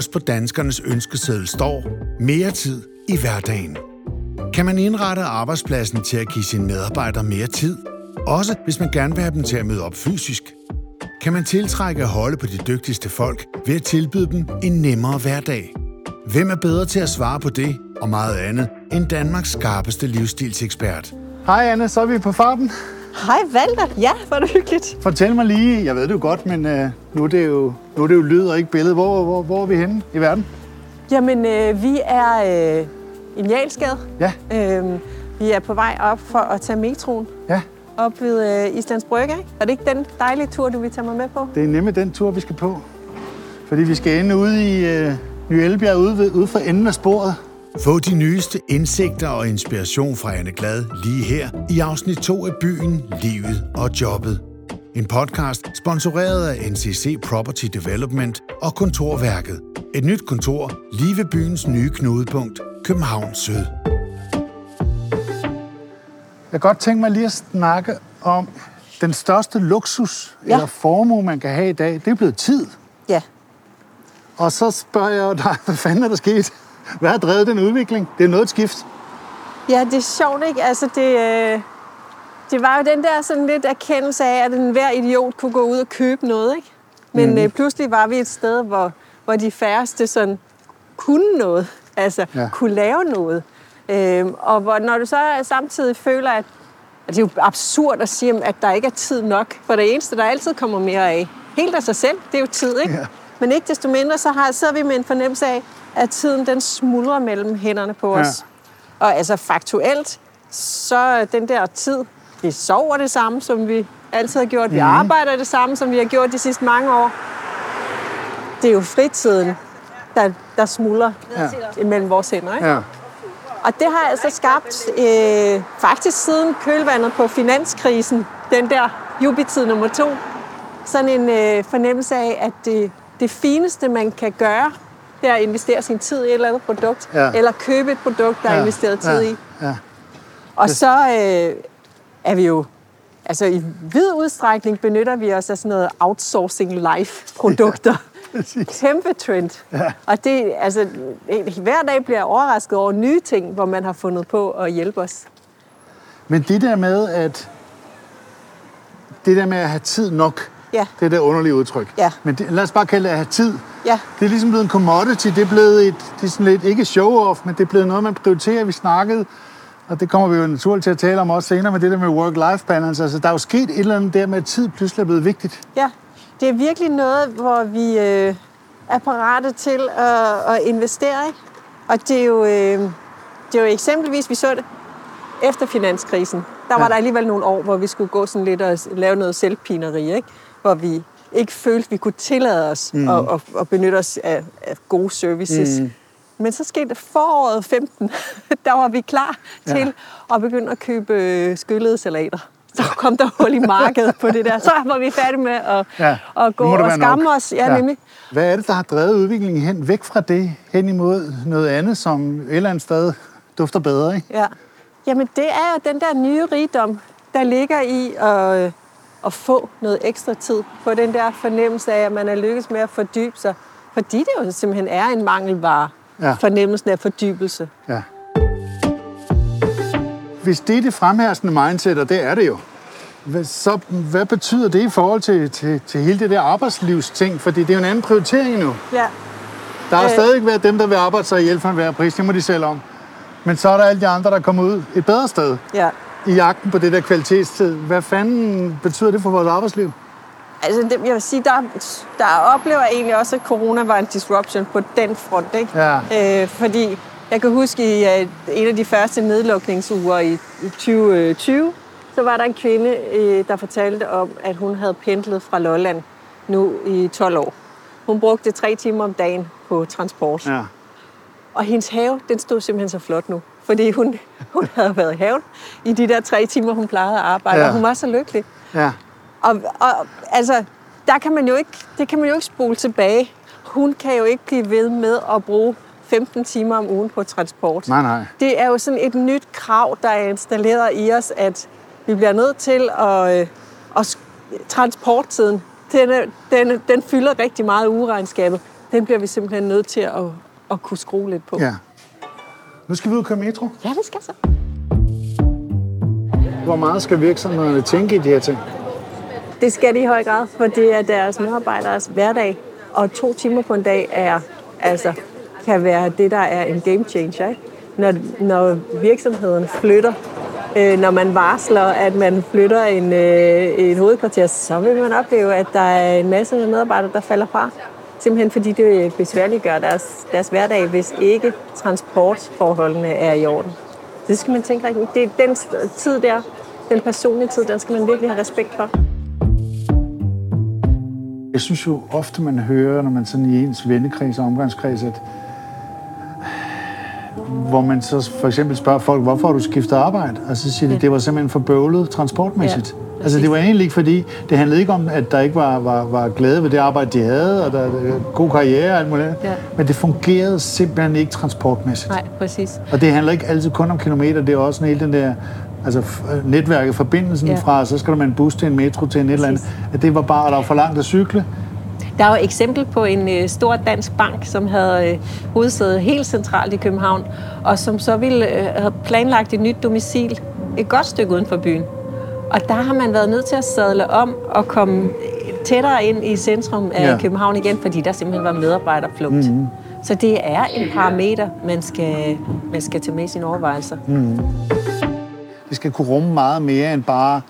øverst på danskernes ønskeseddel står mere tid i hverdagen. Kan man indrette arbejdspladsen til at give sine medarbejdere mere tid? Også hvis man gerne vil have dem til at møde op fysisk. Kan man tiltrække og holde på de dygtigste folk ved at tilbyde dem en nemmere hverdag? Hvem er bedre til at svare på det og meget andet end Danmarks skarpeste livsstilsekspert? Hej Anne, så er vi på farten. Hej Valter. Ja, hvor er det hyggeligt. Fortæl mig lige, jeg ved det jo godt, men øh, nu, er det jo, nu er det jo lyd og ikke billede. Hvor, hvor, hvor er vi henne i verden? Jamen, øh, vi er øh, i Njalsgade. Ja. Øh, vi er på vej op for at tage metroen Ja, op ved øh, Islands Brygge. Er det ikke den dejlige tur, du vil tage mig med på? det er nemlig den tur, vi skal på. Fordi vi skal ende ude i øh, Ny Elbjerg, ude, ved, ude for enden af sporet. Få de nyeste indsigter og inspiration fra Anne Glad lige her i afsnit 2 af Byen, Livet og Jobbet. En podcast sponsoreret af NCC Property Development og Kontorværket. Et nyt kontor lige ved byens nye knudepunkt, København Syd. Jeg kan godt tænke mig lige at snakke om den største luksus Ja. eller formue, man kan have i dag. Det er blevet tid. Ja. Og så spørger jeg dig, hvad fanden er der sket? Hvad har drevet den udvikling? Det er noget et skift. Ja, det er sjovt, ikke? Altså, det, øh, det var jo den der sådan lidt erkendelse af, at enhver idiot kunne gå ud og købe noget, ikke? Men mm. øh, pludselig var vi et sted, hvor, hvor de færreste sådan kunne noget. Altså, Ja. kunne lave noget. Øhm, og hvor, når du så samtidig føler, at, at det er jo absurd at sige, at der ikke er tid nok. For det eneste, der altid kommer mere af, helt af sig selv, det er jo tid, ikke? Ja. Men ikke desto mindre, så har, sidder vi med en fornemmelse af, at tiden den smuldrer mellem hænderne på Ja. os. Og altså faktuelt, så den der tid, vi sover det samme, som vi altid har gjort. Vi Mhm. arbejder det samme, som vi har gjort de sidste mange år. Det er jo fritiden, der, der smuldrer Ja. imellem vores hænder. Ikke? Ja. Og det har altså skabt, øh, faktisk siden kølvandet på finanskrisen, den der jubitid nummer to, sådan en øh, fornemmelse af, at det, det fineste, man kan gøre, det er at investere sin tid i et eller andet produkt, Ja. eller købe et produkt, der er investeret tid ja. i. Ja. Og så øh, er vi jo, altså i vid udstrækning benytter vi os af sådan noget outsourcing life-produkter. Præcis. Kæmpe trend. Ja. Og det, altså, hver dag bliver jeg overrasket over nye ting, hvor man har fundet på at hjælpe os. Men det der med, at det der med at have tid nok, Ja. det er det underlige udtryk. Ja. Men det, lad os bare kalde det at have tid. Ja, Det er ligesom blevet en commodity. Det er blevet et, det er sådan lidt, ikke show-off, men det er blevet noget, man prioriterer. Vi snakkede, og det kommer vi jo naturligt til at tale om også senere, med det der med work-life balance. Altså, der er jo sket et eller andet der med, at tid pludselig er blevet vigtigt. ja. Det er virkelig noget, hvor vi øh, er parate til at, at investere i. Og det er, jo, øh, det er jo eksempelvis, vi så det efter finanskrisen. Der var Ja. der alligevel nogle år, hvor vi skulle gå sådan lidt og lave noget selvpineri, ikke? Hvor vi ikke følte, vi kunne tillade os mm. at, at, at benytte os af, af gode services. Mm. Men så skete foråret 15, der var vi klar Ja. til at begynde at købe øh, skyllede salater. Så kom der hul i markedet på det der. Så var vi færdige med at, Ja, at gå og skamme nok. os. Ja, ja, nemlig. Hvad er det, der har drevet udviklingen hen, væk fra det, hen imod noget andet, som et eller andet sted dufter bedre, ikke? Ja. Jamen, det er jo den der nye rigdom, der ligger i at, øh, at få noget ekstra tid. Få den der fornemmelse af, at man er lykkes med at fordybe sig. Fordi det jo simpelthen er en mangelvare. Ja. Fornemmelsen af fordybelse. Ja. Hvis det er det fremherskende mindset, og det er det jo, så hvad betyder det i forhold til, til, til hele det der arbejdslivsting? Fordi det er jo en anden prioritering nu. Ja. Der har. Øh. stadig været dem, der vil arbejde sig ihjel for enhver pris, det må de selv om. Men så er der alle de andre, der kommer ud et bedre sted ja. I jagten på det der kvalitetstid. Hvad fanden betyder det for vores arbejdsliv? Altså, det, jeg vil sige, der, der oplever jeg egentlig også, at corona var en disruption på den front. Ikke? Ja. Øh, fordi jeg kan huske, i øh, en af de første nedlukningsuger i, i 2020, så var der en kvinde, øh, der fortalte om, at hun havde pendlet fra Lolland nu i 12 år. Hun brugte tre timer om dagen på transport. Ja. Og hendes have, den stod simpelthen så flot nu. Fordi hun, hun havde været i haven i de der tre timer, hun plejede at arbejde, Ja. og hun var så lykkelig. Ja. Og, og altså, der kan man jo ikke, det kan man jo ikke spole tilbage. Hun kan jo ikke blive ved med at bruge 15 timer om ugen på transport. Nej, nej. Det er jo sådan et nyt krav, der er installeret i os, at vi bliver nødt til at, øh, at transporttiden, den, er- den, den fylder rigtig meget i ugeregnskabet. Den bliver vi simpelthen nødt til at, at kunne skrue lidt på. Ja. Nu skal vi ud og køre metro. ja det skal så. Hvor meget skal virksomhederne tænke i de her ting? Det skal de i høj grad, for det er deres medarbejderes hverdag. Og to timer på en dag er, altså, kan være det, der er en game changer. Ikke? Når, når virksomheden flytter, øh, når man varsler, at man flytter en, øh, en hovedkvarter, så vil man opleve, at der er en masse medarbejdere, der falder fra. Simpelthen fordi det besværliggør deres, deres hverdag, hvis ikke transportforholdene er i orden. Det skal man tænke rigtig. Det er den tid der, den personlige tid, den skal man virkelig have respekt for. Jeg synes jo ofte, man hører, når man sådan i ens vennekreds og omgangskreds, at hvor man så for eksempel spørger folk, hvorfor har du skiftet arbejde? Og så siger de, det var simpelthen for bøvlet transportmæssigt. Ja, altså det var egentlig ikke fordi, det handlede ikke om, at der ikke var, var, var glæde ved det arbejde, de havde, og der var god karriere og alt muligt. Ja. Men det fungerede simpelthen ikke transportmæssigt. Nej, præcis. Og det handler ikke altid kun om kilometer, det er også en hele den der altså f- netværket, forbindelsen Ja. ja. fra, så skal du med en bus til en metro til en et eller andet. At det var bare, at der var for langt at cykle. Der er jo et eksempel på en øh, stor dansk bank, som havde øh, hovedsæde helt centralt i København, og som så ville øh, have planlagt et nyt domicil et godt stykke uden for byen. Og der har man været nødt til at sadle om og komme tættere ind i centrum af Ja. København igen, fordi der simpelthen var medarbejderflugt. Mm-hmm. Så det er en parameter, man skal, man skal tage med i sine overvejelser. Mm. Det skal kunne rumme meget mere end bare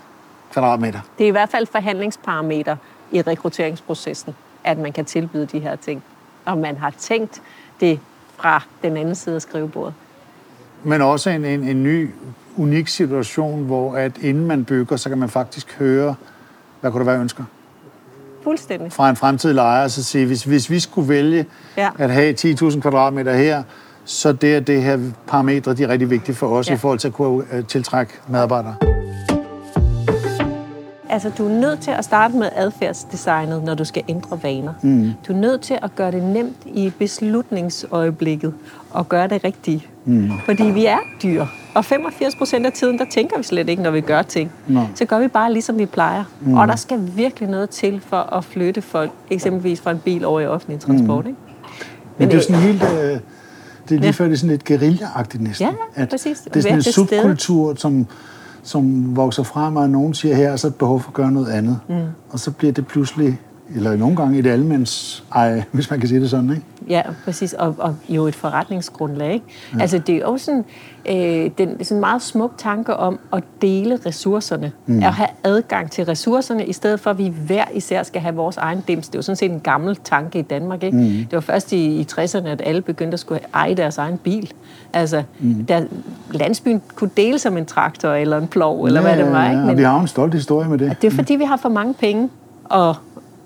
kvadratmeter. Det er i hvert fald forhandlingsparameter i rekrutteringsprocessen, at man kan tilbyde de her ting. Og man har tænkt det fra den anden side af skrivebordet. Men også en, en, en ny, unik situation, hvor at inden man bygger, så kan man faktisk høre, hvad kunne der være ønsker Fuldstændig. fra en fremtidig lejer, så sige, hvis, hvis vi skulle vælge Ja. at have 10.000 kvadratmeter her, så det er det her parametre, de er rigtig vigtige for os Ja. ja. i forhold til at kunne øh, tiltrække medarbejdere. Altså, du er nødt til at starte med adfærdsdesignet, når du skal ændre vaner. Mm. Du er nødt til at gøre det nemt i beslutningsøjeblikket og gøre det rigtige. Mm. Fordi vi er dyr. Og 85 procent af tiden, der tænker vi slet ikke, når vi gør ting. Nå. Så gør vi bare, ligesom vi plejer. Mm. Og der skal virkelig noget til for at flytte folk, eksempelvis fra en bil over i offentlig transport. Mm. Ikke? Men det er jo øh, sådan helt... Øh, det er lige Ja. før, det er sådan lidt guerilla-agtigt næsten. Ja, præcis. Det er sådan en subkultur, som, som vokser frem, og nogen siger, her er så et behov for at gøre noget andet. Mm. Og så bliver det pludselig, eller nogle gange et almens eje, hvis man kan sige det sådan, ikke? Ja, præcis. Og, og jo et forretningsgrundlag. Ikke? Ja. Altså, det er jo sådan, øh, den, sådan en meget smuk tanke om at dele ressourcerne. Mm. At have adgang til ressourcerne, i stedet for, at vi hver især skal have vores egen dims. Det er jo sådan set en gammel tanke i Danmark. Ikke? Mm. Det var først i, i 60'erne, at alle begyndte at skulle eje deres egen bil. Altså, mm. der, landsbyen kunne dele som en traktor eller en plov, eller hvad det var. Ikke? Ja, og vi har en stolt historie med det. Det er fordi, vi har for mange penge, og,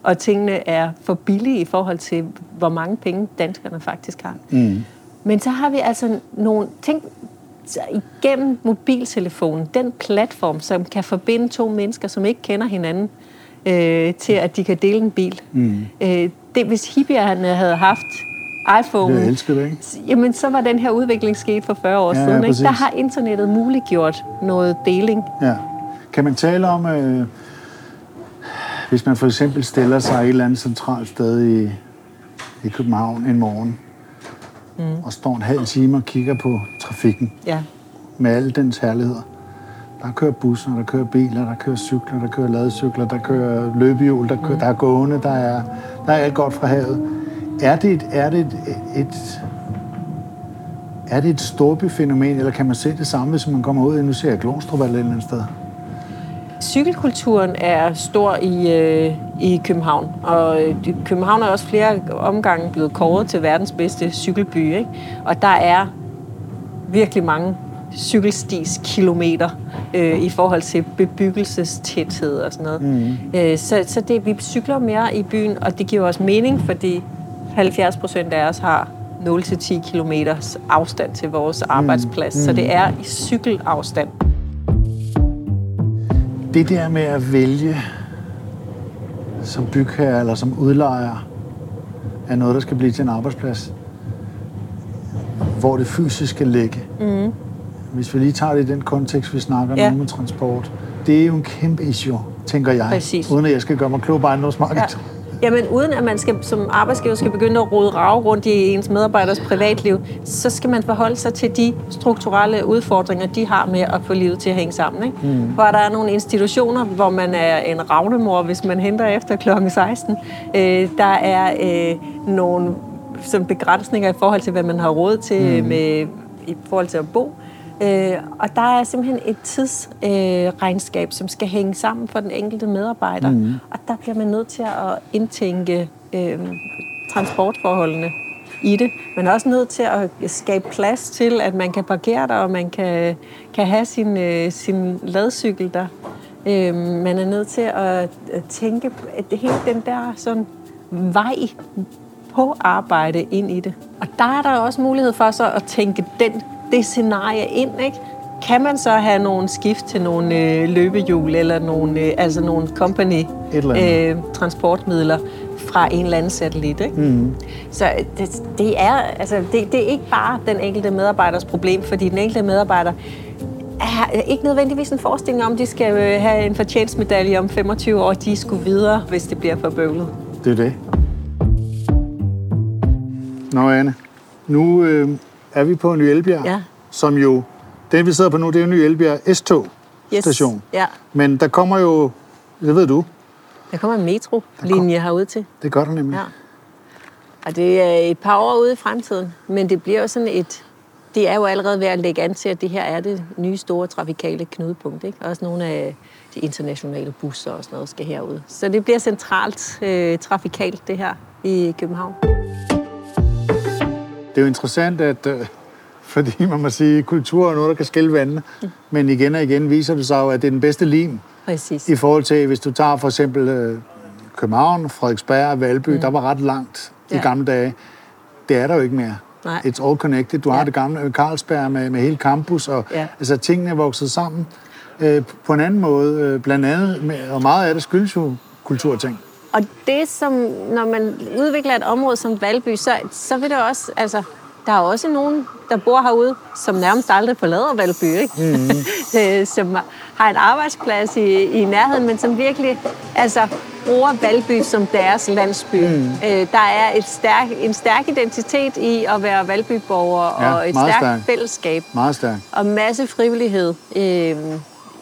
og tingene er for billige i forhold til, hvor mange penge danskerne faktisk har. Mm. Men så har vi altså nogle ting igennem mobiltelefonen, den platform, som kan forbinde to mennesker, som ikke kender hinanden, øh, til at de kan dele en bil. Mm. Øh, det, hvis hippierne havde haft iPhone, Jeg elsker det, ikke? jamen så var den her udvikling sket for 40 år Ja, ja, siden. Ikke? præcis. Der har internettet muliggjort noget deling. Ja. Kan man tale om, øh, hvis man for eksempel stiller sig et eller andet centralt sted i, i København en morgen, mm. og står en halv time og kigger på trafikken Ja. med alle dens herligheder. Der kører busser, der kører biler, der kører cykler, der kører ladecykler, der kører løbehjul, der, kører, der er gående, der er, der er alt godt fra havet. Er det et, er det et, et, er det et storbyfænomen, eller kan man se det samme, hvis man kommer ud, nu ser jeg Glostrup eller et eller andet sted? Cykelkulturen er stor i, øh, i København, og øh, København er også flere omgange blevet kåret til verdens bedste cykelby. Ikke? Og der er virkelig mange cykelstiskilometer øh, i forhold til bebyggelsestæthed og sådan noget. Mm. Øh, så så det, vi cykler mere i byen, og det giver også mening, fordi 70 procent af os har 0-10 kilometers afstand til vores arbejdsplads. Mm. Så det er i cykelafstand. Det der med at vælge som bygherre eller som udlejer er noget, der skal blive til en arbejdsplads, hvor det fysisk skal ligge. Mm. Hvis vi lige tager det i den kontekst, vi snakker Ja. ja. med transport. Det er jo en kæmpe issue, tænker jeg. Præcis. Uden at jeg skal gøre mig klog på ejendomsmarkedet. Jamen, uden at man skal, som arbejdsgiver skal begynde at rode rave rundt i ens medarbejders privatliv, så skal man forholde sig til de strukturelle udfordringer, de har med at få livet til at hænge sammen. Ikke? Mm. Hvor der er nogle institutioner, hvor man er en ravnemor, hvis man henter efter kl. 16. Øh, der er øh, nogle som begrænsninger i forhold til, hvad man har råd til mm. med, i forhold til at bo. Øh, og der er simpelthen et tidsregnskab, øh, som skal hænge sammen for den enkelte medarbejder. Mm. Og der bliver man nødt til at indtænke øh, transportforholdene i det. Man er også nødt til at skabe plads til, at man kan parkere der, og man kan, kan have sin, øh, sin ladcykel der. Øh, man er nødt til at, tænke at det hele den der sådan vej på arbejde ind i det. Og der er der også mulighed for så at tænke den det scenarie ind, ikke? Kan man så have nogle skift til nogle øh, løbehjul eller nogle, øh, altså nogle company øh, transportmidler fra en eller anden satellit. Ikke? Mm. Så det, det, er, altså, det, det er ikke bare den enkelte medarbejders problem, fordi den enkelte medarbejder er ikke nødvendigvis en forestilling om, at de skal øh, have en fortjenstmedalje om 25 år, de skulle videre, hvis det bliver for bøvlet. Det er det. Nå, Anne. Nu øh, er vi på Ny Elbjerg, ja. som jo, den vi sidder på nu, det er jo Ny Elbjerg S-tog-station. Yes. Ja. Men der kommer jo, det ved du. Der kommer en metro-linje herude til. Det gør der nemlig. Ja. Og det er et par år ude i fremtiden, men det bliver jo sådan et, det er jo allerede ved at lægge an til, at det her er det nye store trafikale knudepunkt. Ikke? Også nogle af de internationale busser og sådan noget skal herud. Så det bliver centralt øh, trafikalt, det her i København. Det er jo interessant, at øh, fordi man må sige, at kultur er noget, der kan skille vandene, mm. men igen og igen viser det sig jo, at det er den bedste lim. Præcis. I forhold til, hvis du tager for eksempel øh, København, Frederiksberg og Valby, mm. der var ret langt ja. i gamle dage. Det er der jo ikke mere. Nej. It's all connected. Du ja. har det gamle Carlsberg med, med hele campus, og ja. altså, tingene er vokset sammen øh, på en anden måde. Øh, blandt andet, med, og meget af det skyldes jo kulturting. Og det, som, når man udvikler et område som Valby, så, så vil det også, altså, der er også nogen, der bor herude, som nærmest aldrig forlader Valby, ikke? Mm. som har en arbejdsplads i, i nærheden, men som virkelig altså, bruger Valby som deres landsby. Mm. Øh, der er et stærk, en stærk identitet i at være Valbyborger, ja, og et stærkt stærk. fællesskab. Meget stærk. Og masse frivillighed øh,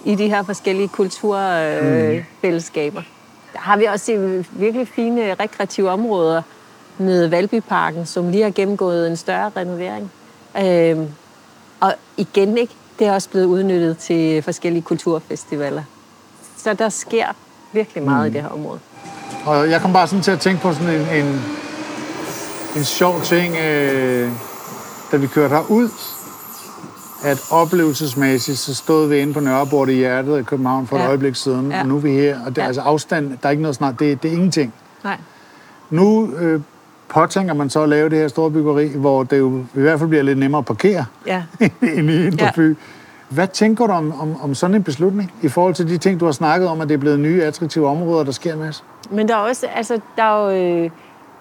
i de her forskellige kulturfællesskaber. Øh, mm har vi også virkelig fine rekreative områder med Valbyparken, som lige har gennemgået en større renovering. Øhm, og igen, ikke? det er også blevet udnyttet til forskellige kulturfestivaler. Så der sker virkelig meget mm. i det her område. Og jeg kom bare sådan til at tænke på sådan en, en, en sjov ting, øh, da vi kørte herud, at oplevelsesmæssigt, så stod vi inde på Nørrebort i hjertet af København for ja. et øjeblik siden, ja. og nu er vi her, og det er ja. altså afstand, der er ikke noget snart, det, det er ingenting. Nej. Nu øh, påtænker man så at lave det her store byggeri, hvor det jo i hvert fald bliver lidt nemmere at parkere ja. inde i Indre ja. Hvad tænker du om, om, om sådan en beslutning, i forhold til de ting, du har snakket om, at det er blevet nye, attraktive områder, der sker en masse? Men der er også, altså, der er jo, øh,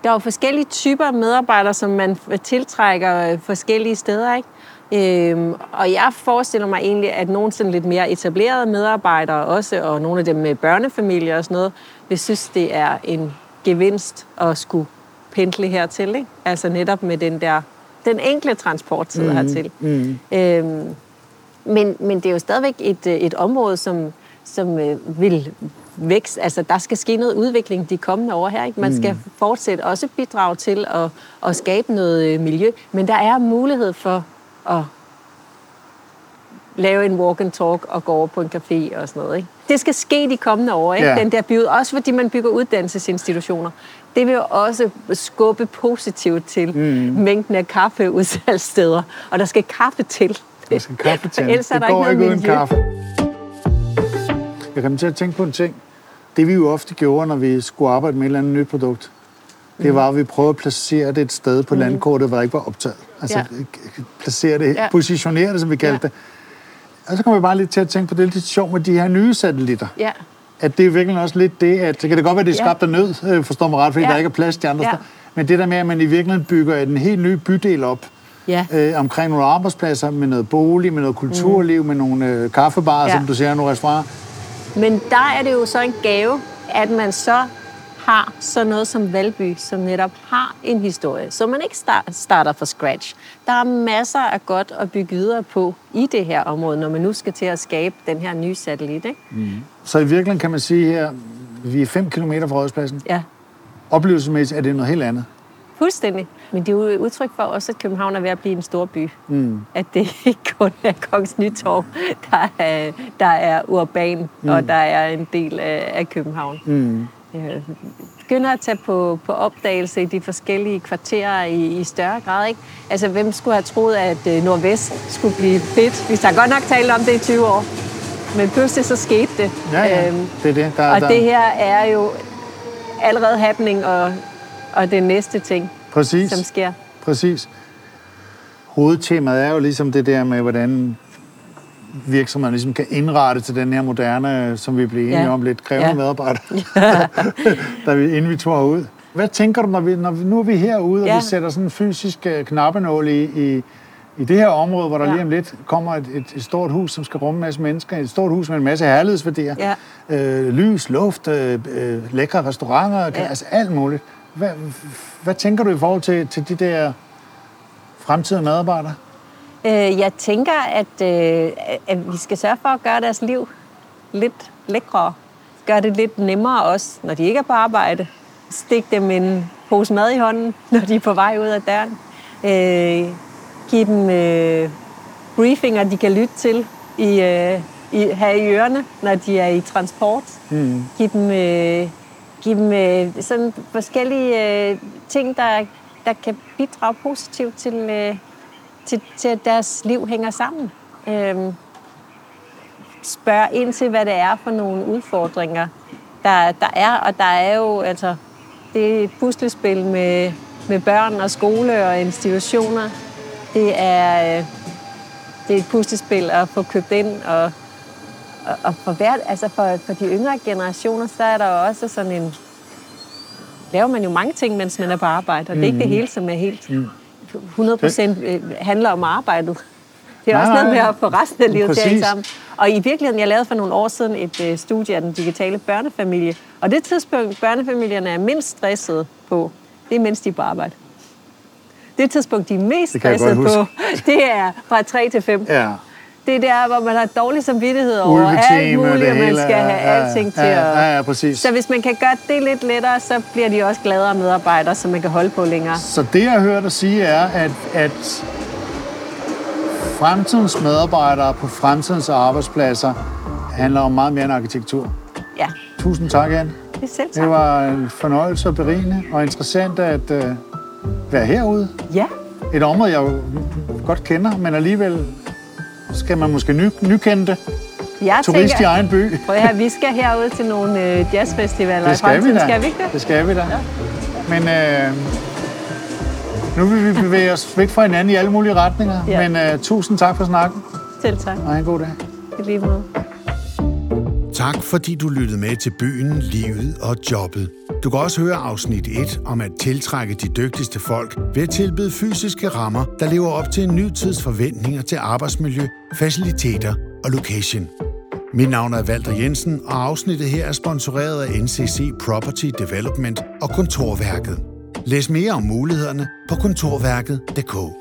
der er jo forskellige typer medarbejdere, som man tiltrækker øh, forskellige steder, ikke? Øhm, og jeg forestiller mig egentlig, at nogle sådan lidt mere etablerede medarbejdere også, og nogle af dem med børnefamilier og sådan noget, vil synes, det er en gevinst at skulle pendle hertil. Ikke? Altså netop med den der, den enkle transporttid mm, hertil. Mm. Øhm, men, men det er jo stadigvæk et, et område, som, som øh, vil vækst. Altså, der skal ske noget udvikling de kommende år her. Ikke? Man skal mm. fortsætte også bidrage til at, at skabe noget øh, miljø, men der er mulighed for at lave en walk and talk og gå over på en café og sådan noget. Ikke? Det skal ske de kommende år, ikke? Ja. den der bygget. Også fordi man bygger uddannelsesinstitutioner. Det vil jo også skubbe positivt til mm. mængden af kaffeudsalgssteder. Og der skal kaffe til. Der skal kaffe til. Ellers er det der går ikke, ikke uden kaffe. Jeg kan til at tænke på en ting. Det vi jo ofte gjorde, når vi skulle arbejde med et eller andet nyt produkt, det var, at vi prøvede at placere det et sted på mm. landkortet, hvor det ikke var optaget. Altså ja. placere det, ja. positionere det, som vi kaldte ja. det. Og så kommer vi bare lidt til at tænke på det lidt sjovt med de her nye satellitter. Ja. At det er virkelig også lidt det, at det kan det godt være, det er skabt af nød, øh, forstår mig ret, fordi ja. der ikke er plads til andre ja. steder. Men det der med, at man i virkeligheden bygger en helt ny bydel op, ja. øh, omkring nogle arbejdspladser, med noget bolig, med noget kulturliv, mm. med nogle øh, kaffebarer, ja. som du siger, nogle restauranter. Men der er det jo så en gave, at man så har sådan noget som Valby, som netop har en historie, så man ikke starter fra scratch. Der er masser af godt at bygge videre på i det her område, når man nu skal til at skabe den her nye satellit. Ikke? Mm. Så i virkeligheden kan man sige her, vi er 5 km fra Rådhuspladsen. Ja. Oplevelsesmæssigt er det noget helt andet. Fuldstændig. Men det er jo udtryk for også, at København er ved at blive en stor by. Mm. At det ikke kun er Kongens Nytorv, der er, der er urban, mm. og der er en del af, af København. Mm. Jeg begynder at tage på, på opdagelse i de forskellige kvarterer i, i større grad. Ikke? Altså, hvem skulle have troet, at øh, Nordvest skulle blive fedt? Vi har godt nok talt om det i 20 år. Men pludselig så skete det. Ja, ja. Øhm, det er det. Der, og der... det her er jo allerede happening, og, og det næste ting, Præcis. som sker. Præcis. Hovedtemaet er jo ligesom det der med, hvordan virksomheder ligesom kan indrette til den her moderne, som vi blev enige ja. om, lidt krævende ja. medarbejdere, da vi, inden vi tog ud. Hvad tænker du, når, vi, når vi, nu er vi herude, ja. og vi sætter sådan en fysisk uh, knappenål i, i, i det her område, hvor der ja. lige om lidt kommer et, et, et stort hus, som skal rumme en masse mennesker, et stort hus med en masse herlighedsværdier, ja. øh, lys, luft, øh, øh, lækre restauranter, ja. altså alt muligt. Hvad, hvad tænker du i forhold til, til de der fremtidige medarbejdere? Øh, jeg tænker, at, øh, at vi skal sørge for at gøre deres liv lidt lækre. Gøre det lidt nemmere også, når de ikke er på arbejde. Stik dem en pose mad i hånden, når de er på vej ud af døren. Øh, give dem øh, briefinger, de kan lytte til i, øh, i, have i ørerne, når de er i transport. Mm. Giv dem, øh, give dem øh, sådan forskellige øh, ting, der, der kan bidrage positivt til, øh, til, til, at deres liv hænger sammen. Øh, spørg ind til, hvad det er for nogle udfordringer, der, der er. Og der er jo, altså, det er et puslespil med, med børn og skole og institutioner. Det er, øh, det er et puslespil at få købt ind, og, og, og for, hvert, altså for, for de yngre generationer, så er der også sådan en... Laver man jo mange ting, mens man er på arbejde, og det er ikke det mhm. hele, som er helt 100 procent øh, handler om arbejdet. Det er også noget med at få resten af livet til sammen. Og i virkeligheden, jeg lavede for nogle år siden et øh, studie af den digitale børnefamilie, og det tidspunkt, børnefamilierne er mindst stressede på, det er mens de er på arbejde det tidspunkt, de er mest stresset på, det er fra 3 til 5. Ja. Det er der, hvor man har dårlig samvittighed over alt muligt, og man skal have ja, alting ja, til at... Ja, ja, præcis. Så hvis man kan gøre det lidt lettere, så bliver de også gladere medarbejdere, så man kan holde på længere. Så det, jeg hørt dig sige, er, at, at fremtidens medarbejdere på fremtidens arbejdspladser handler om meget mere end arkitektur. Ja. Tusind tak, Anne. Det, selv tak. det var en fornøjelse og berigende og interessant at, uh, være herude. Ja. Et område, jeg jo godt kender, men alligevel skal man måske ny, nykende det. Jeg Turist tænker, i egen by. Prøv at vi skal herud til nogle øh, jazzfestivaler det skal i fremtiden. Vi da. Skal vi ikke det? Det skal vi da. Ja. Men øh, nu vil vi bevæge os væk fra hinanden i alle mulige retninger. Ja. Men øh, tusind tak for snakken. Selv tak. Og en god dag. I lige måde. Tak fordi du lyttede med til Byen, Livet og Jobbet. Du kan også høre afsnit 1 om at tiltrække de dygtigste folk ved at tilbyde fysiske rammer, der lever op til en ny tids forventninger til arbejdsmiljø, faciliteter og location. Mit navn er Walter Jensen, og afsnittet her er sponsoreret af NCC Property Development og Kontorværket. Læs mere om mulighederne på kontorværket.dk.